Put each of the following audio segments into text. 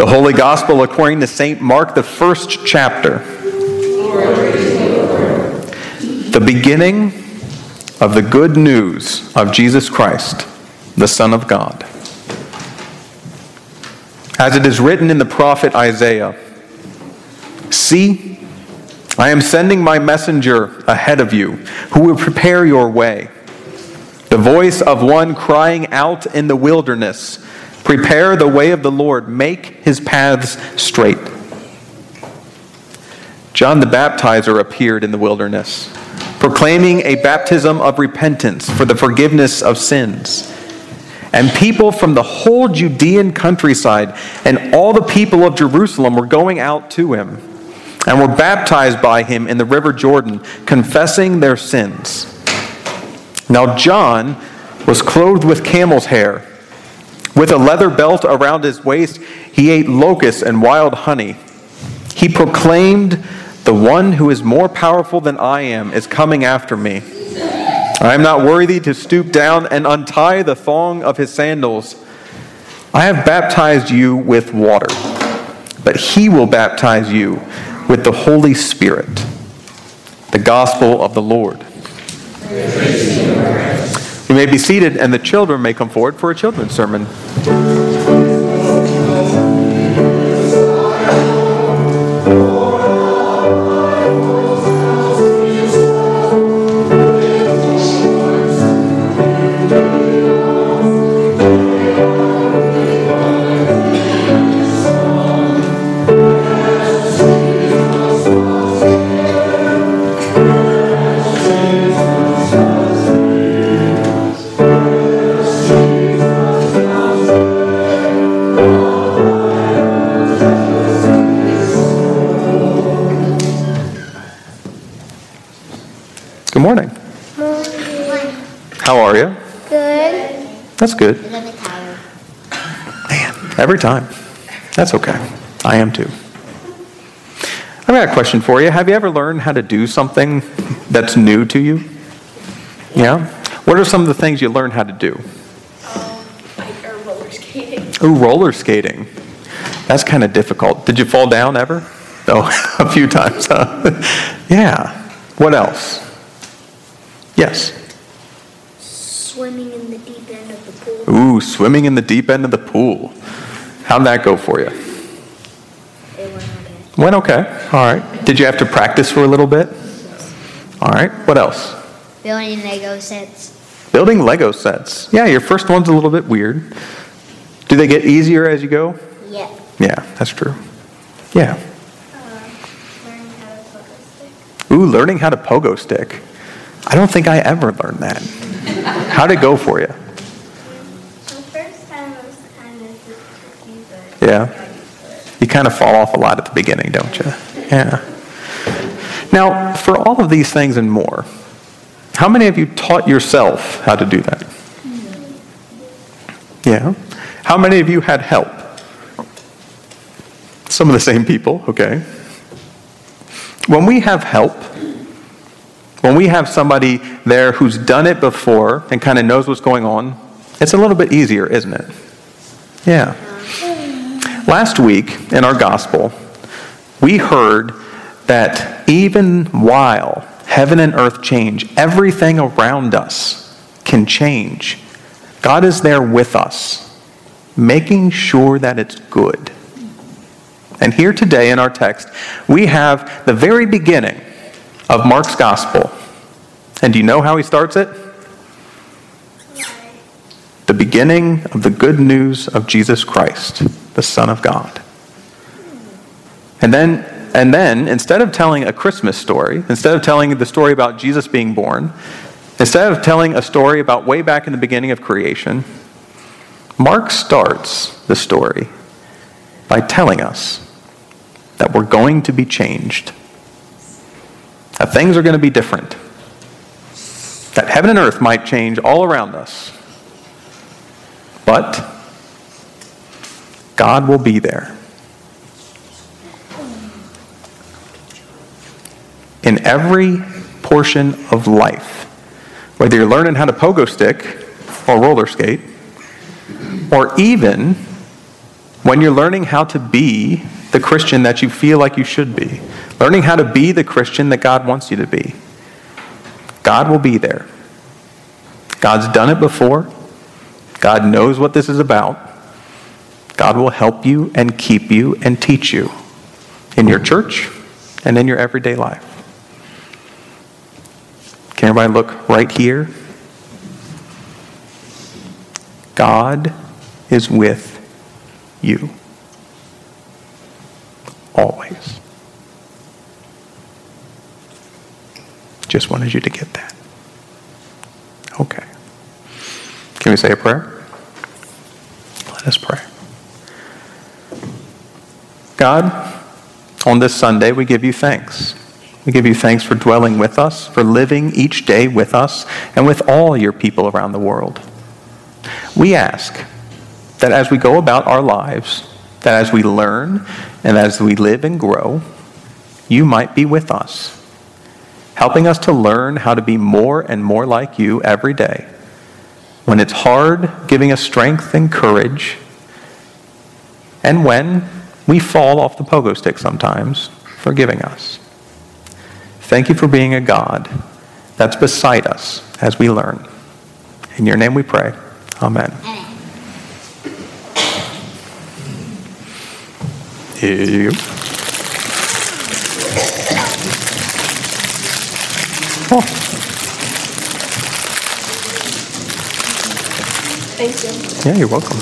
The Holy Gospel according to St. Mark, the first chapter. The beginning of the good news of Jesus Christ, the Son of God. As it is written in the prophet Isaiah See, I am sending my messenger ahead of you, who will prepare your way. The voice of one crying out in the wilderness Prepare the way of the Lord, make his paths straight. John the Baptizer appeared in the wilderness, proclaiming a baptism of repentance for the forgiveness of sins. And people from the whole Judean countryside and all the people of Jerusalem were going out to him and were baptized by him in the river Jordan, confessing their sins. Now, John was clothed with camel's hair with a leather belt around his waist, he ate locusts and wild honey. He proclaimed, The one who is more powerful than I am is coming after me. I am not worthy to stoop down and untie the thong of his sandals. I have baptized you with water, but he will baptize you with the Holy Spirit. The gospel of the Lord. You may be seated, and the children may come forward for a children's sermon. Good morning. morning. How are you? Good. That's good. A little bit tired. Man, every time. That's okay. I am too. I've got a question for you. Have you ever learned how to do something that's new to you? Yeah? What are some of the things you learned how to do? Like or roller skating. Ooh, roller skating. That's kind of difficult. Did you fall down ever? Oh, a few times, huh? yeah. What else? Yes. Swimming in the deep end of the pool. Ooh, swimming in the deep end of the pool. How'd that go for you? It went okay. Went okay. All right. Did you have to practice for a little bit? Yes. All right. What else? Building Lego sets. Building Lego sets. Yeah, your first one's a little bit weird. Do they get easier as you go? Yeah. Yeah, that's true. Yeah. Uh, learning how to pogo stick. Ooh, learning how to pogo stick. I don't think I ever learned that. How'd it go for you? The first time was kind of tricky, but Yeah. You kind of fall off a lot at the beginning, don't you? Yeah. Now, for all of these things and more, how many of you taught yourself how to do that? Yeah. How many of you had help? Some of the same people, okay. When we have help, when we have somebody there who's done it before and kind of knows what's going on, it's a little bit easier, isn't it? Yeah. Last week in our gospel, we heard that even while heaven and earth change, everything around us can change. God is there with us, making sure that it's good. And here today in our text, we have the very beginning of Mark's gospel. And do you know how he starts it? The beginning of the good news of Jesus Christ, the Son of God. And then, and then, instead of telling a Christmas story, instead of telling the story about Jesus being born, instead of telling a story about way back in the beginning of creation, Mark starts the story by telling us that we're going to be changed, that things are going to be different, that heaven and earth might change all around us, but God will be there. In every portion of life, whether you're learning how to pogo stick or roller skate, or even when you're learning how to be the Christian that you feel like you should be, learning how to be the Christian that God wants you to be, God will be there. God's done it before. God knows what this is about. God will help you and keep you and teach you in your church and in your everyday life. Can everybody look right here? God is with you. Always. Just wanted you to get that. Okay. Can we say a prayer? Let us pray. God, on this Sunday, we give you thanks. We give you thanks for dwelling with us, for living each day with us, and with all your people around the world. We ask that as we go about our lives, that as we learn and as we live and grow, you might be with us, helping us to learn how to be more and more like you every day. When it's hard, giving us strength and courage, and when we fall off the pogo stick sometimes, forgiving us. Thank you for being a God that's beside us as we learn. In your name we pray. Amen. Here you go. Thank you. yeah, you're welcome.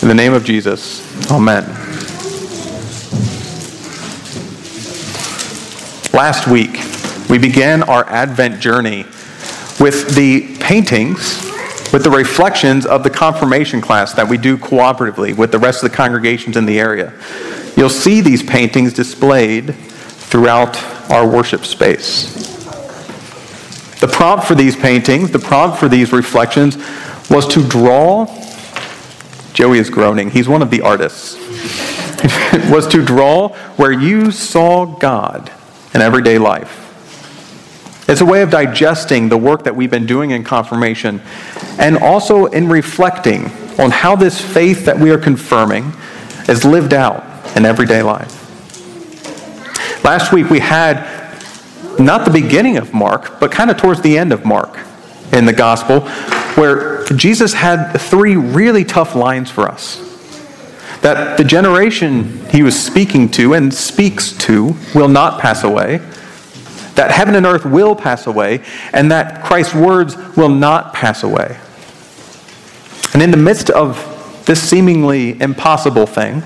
In the name of Jesus, amen. Last week, we began our Advent journey with the paintings, with the reflections of the confirmation class that we do cooperatively with the rest of the congregations in the area. You'll see these paintings displayed throughout our worship space. The prompt for these paintings, the prompt for these reflections, was to draw. Joey is groaning. He's one of the artists. was to draw where you saw God in everyday life. It's a way of digesting the work that we've been doing in confirmation and also in reflecting on how this faith that we are confirming is lived out in everyday life. Last week we had not the beginning of Mark, but kind of towards the end of Mark in the gospel, where Jesus had three really tough lines for us. That the generation he was speaking to and speaks to will not pass away, that heaven and earth will pass away, and that Christ's words will not pass away. And in the midst of this seemingly impossible thing,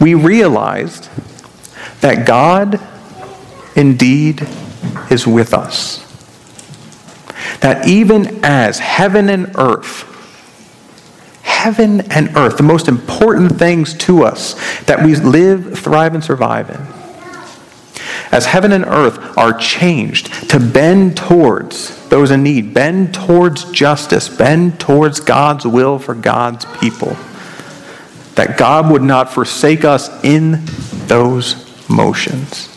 we realized that God indeed is with us. That even as heaven and earth, heaven and earth, the most important things to us that we live, thrive, and survive in, as heaven and earth are changed to bend towards those in need, bend towards justice, bend towards God's will for God's people, that God would not forsake us in those motions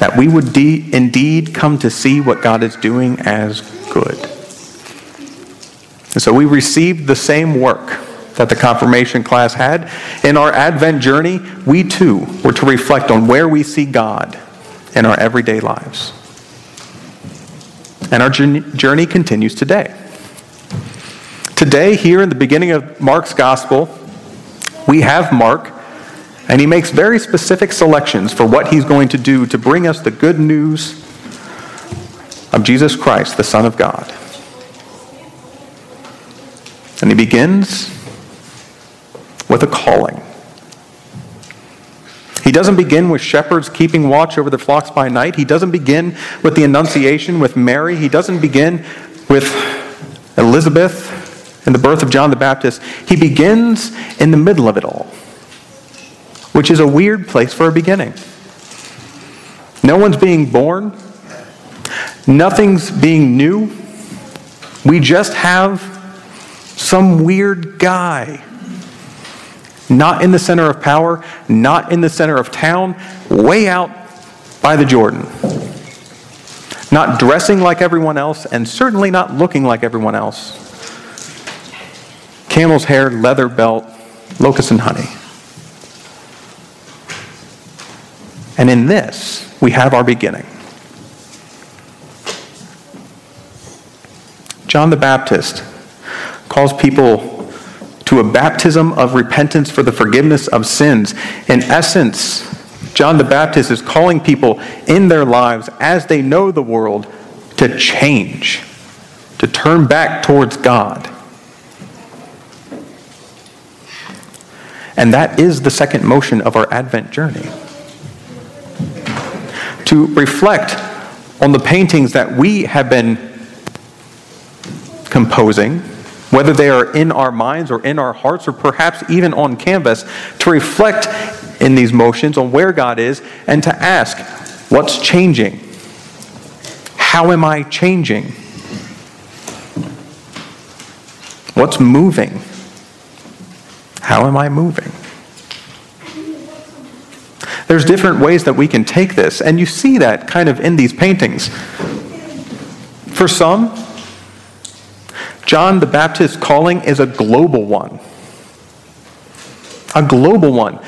that we would de- indeed come to see what God is doing as good. And so we received the same work that the confirmation class had. In our Advent journey, we too were to reflect on where we see God in our everyday lives. And our journey continues today. Today, here in the beginning of Mark's gospel, we have Mark and he makes very specific selections for what he's going to do to bring us the good news of Jesus Christ, the Son of God. And he begins with a calling. He doesn't begin with shepherds keeping watch over their flocks by night. He doesn't begin with the Annunciation with Mary. He doesn't begin with Elizabeth and the birth of John the Baptist. He begins in the middle of it all which is a weird place for a beginning. No one's being born, nothing's being new. We just have some weird guy not in the center of power, not in the center of town, way out by the Jordan. Not dressing like everyone else, and certainly not looking like everyone else. Camel's hair, leather belt, locusts and honey. And in this, we have our beginning. John the Baptist calls people to a baptism of repentance for the forgiveness of sins. In essence, John the Baptist is calling people in their lives as they know the world to change, to turn back towards God. And that is the second motion of our Advent journey. To reflect on the paintings that we have been composing, whether they are in our minds or in our hearts or perhaps even on canvas, to reflect in these motions on where God is and to ask, what's changing? How am I changing? What's moving? How am I moving? There's different ways that we can take this, and you see that kind of in these paintings. For some, John the Baptist's calling is a global one. A global one.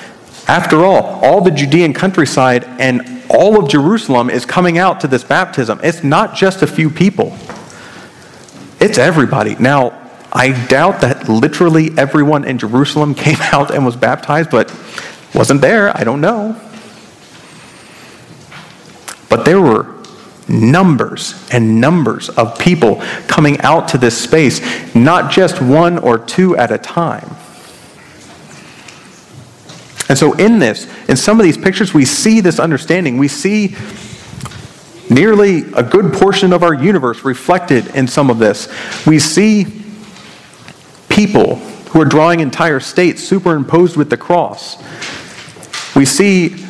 After all, all the Judean countryside and all of Jerusalem is coming out to this baptism. It's not just a few people, it's everybody. Now, I doubt that literally everyone in Jerusalem came out and was baptized, but wasn't there. I don't know. But there were numbers and numbers of people coming out to this space, not just one or two at a time. And so, in this, in some of these pictures, we see this understanding. We see nearly a good portion of our universe reflected in some of this. We see people who are drawing entire states superimposed with the cross. We see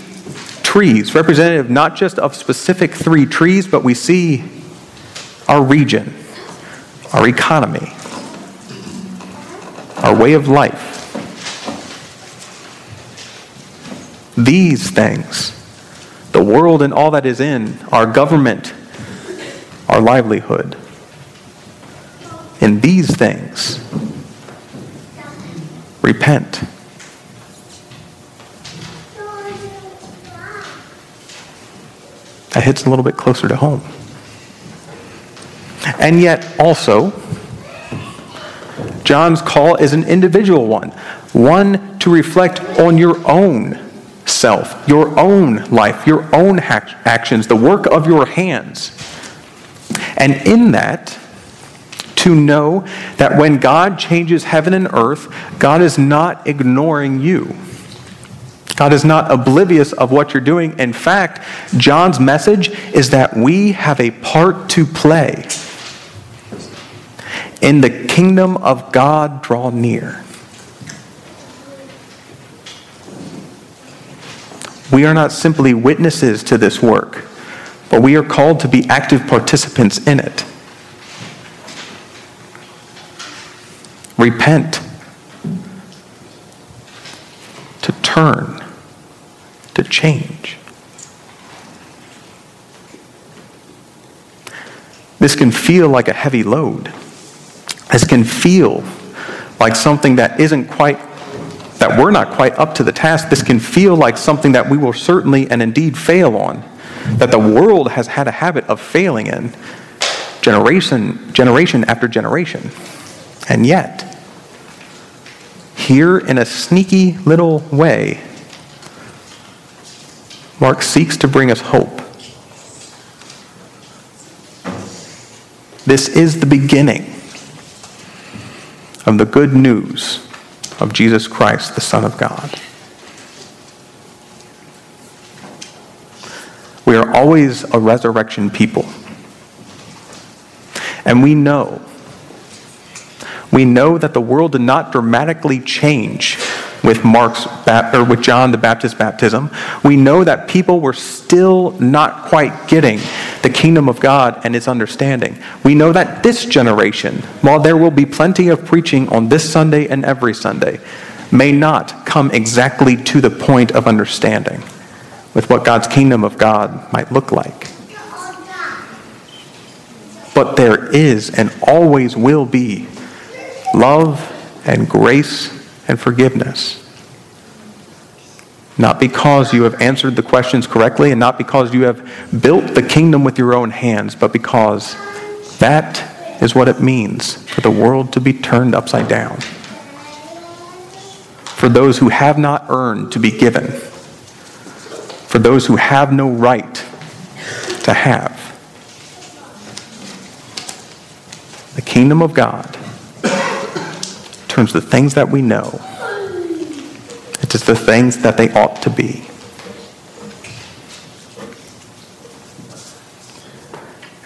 trees, representative not just of specific three trees, but we see our region, our economy, our way of life. These things, the world and all that is in, our government, our livelihood, in these things, repent. That hits a little bit closer to home. And yet, also, John's call is an individual one, one to reflect on your own self, your own life, your own actions, the work of your hands. And in that, to know that when God changes heaven and earth, God is not ignoring you. God is not oblivious of what you're doing. In fact, John's message is that we have a part to play. In the kingdom of God, draw near. We are not simply witnesses to this work, but we are called to be active participants in it. Repent. To turn change. This can feel like a heavy load. This can feel like something that isn't quite, that we're not quite up to the task. This can feel like something that we will certainly and indeed fail on, that the world has had a habit of failing in generation, generation after generation. And yet, here in a sneaky little way, Mark seeks to bring us hope. This is the beginning of the good news of Jesus Christ, the Son of God. We are always a resurrection people. And we know, we know that the world did not dramatically change with Mark's or with John the Baptist baptism, we know that people were still not quite getting the kingdom of God and its understanding. We know that this generation, while there will be plenty of preaching on this Sunday and every Sunday, may not come exactly to the point of understanding with what God's kingdom of God might look like. But there is and always will be love and grace and forgiveness. Not because you have answered the questions correctly and not because you have built the kingdom with your own hands, but because that is what it means for the world to be turned upside down. For those who have not earned to be given. For those who have no right to have. The kingdom of God turns the things that we know into the things that they ought to be.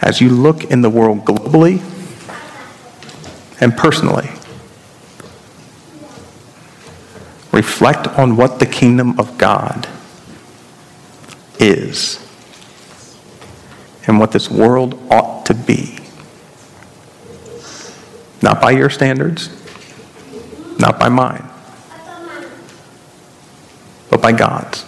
As you look in the world globally and personally, reflect on what the kingdom of God is and what this world ought to be. Not by your standards, not by mine, but by God's.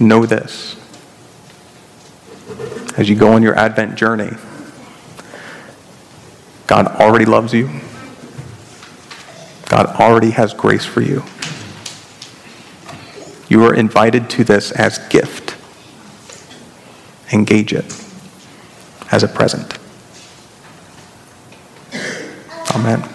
Know this. As you go on your Advent journey, God already loves you. God already has grace for you. You are invited to this as gift. Engage it as a present. Amen.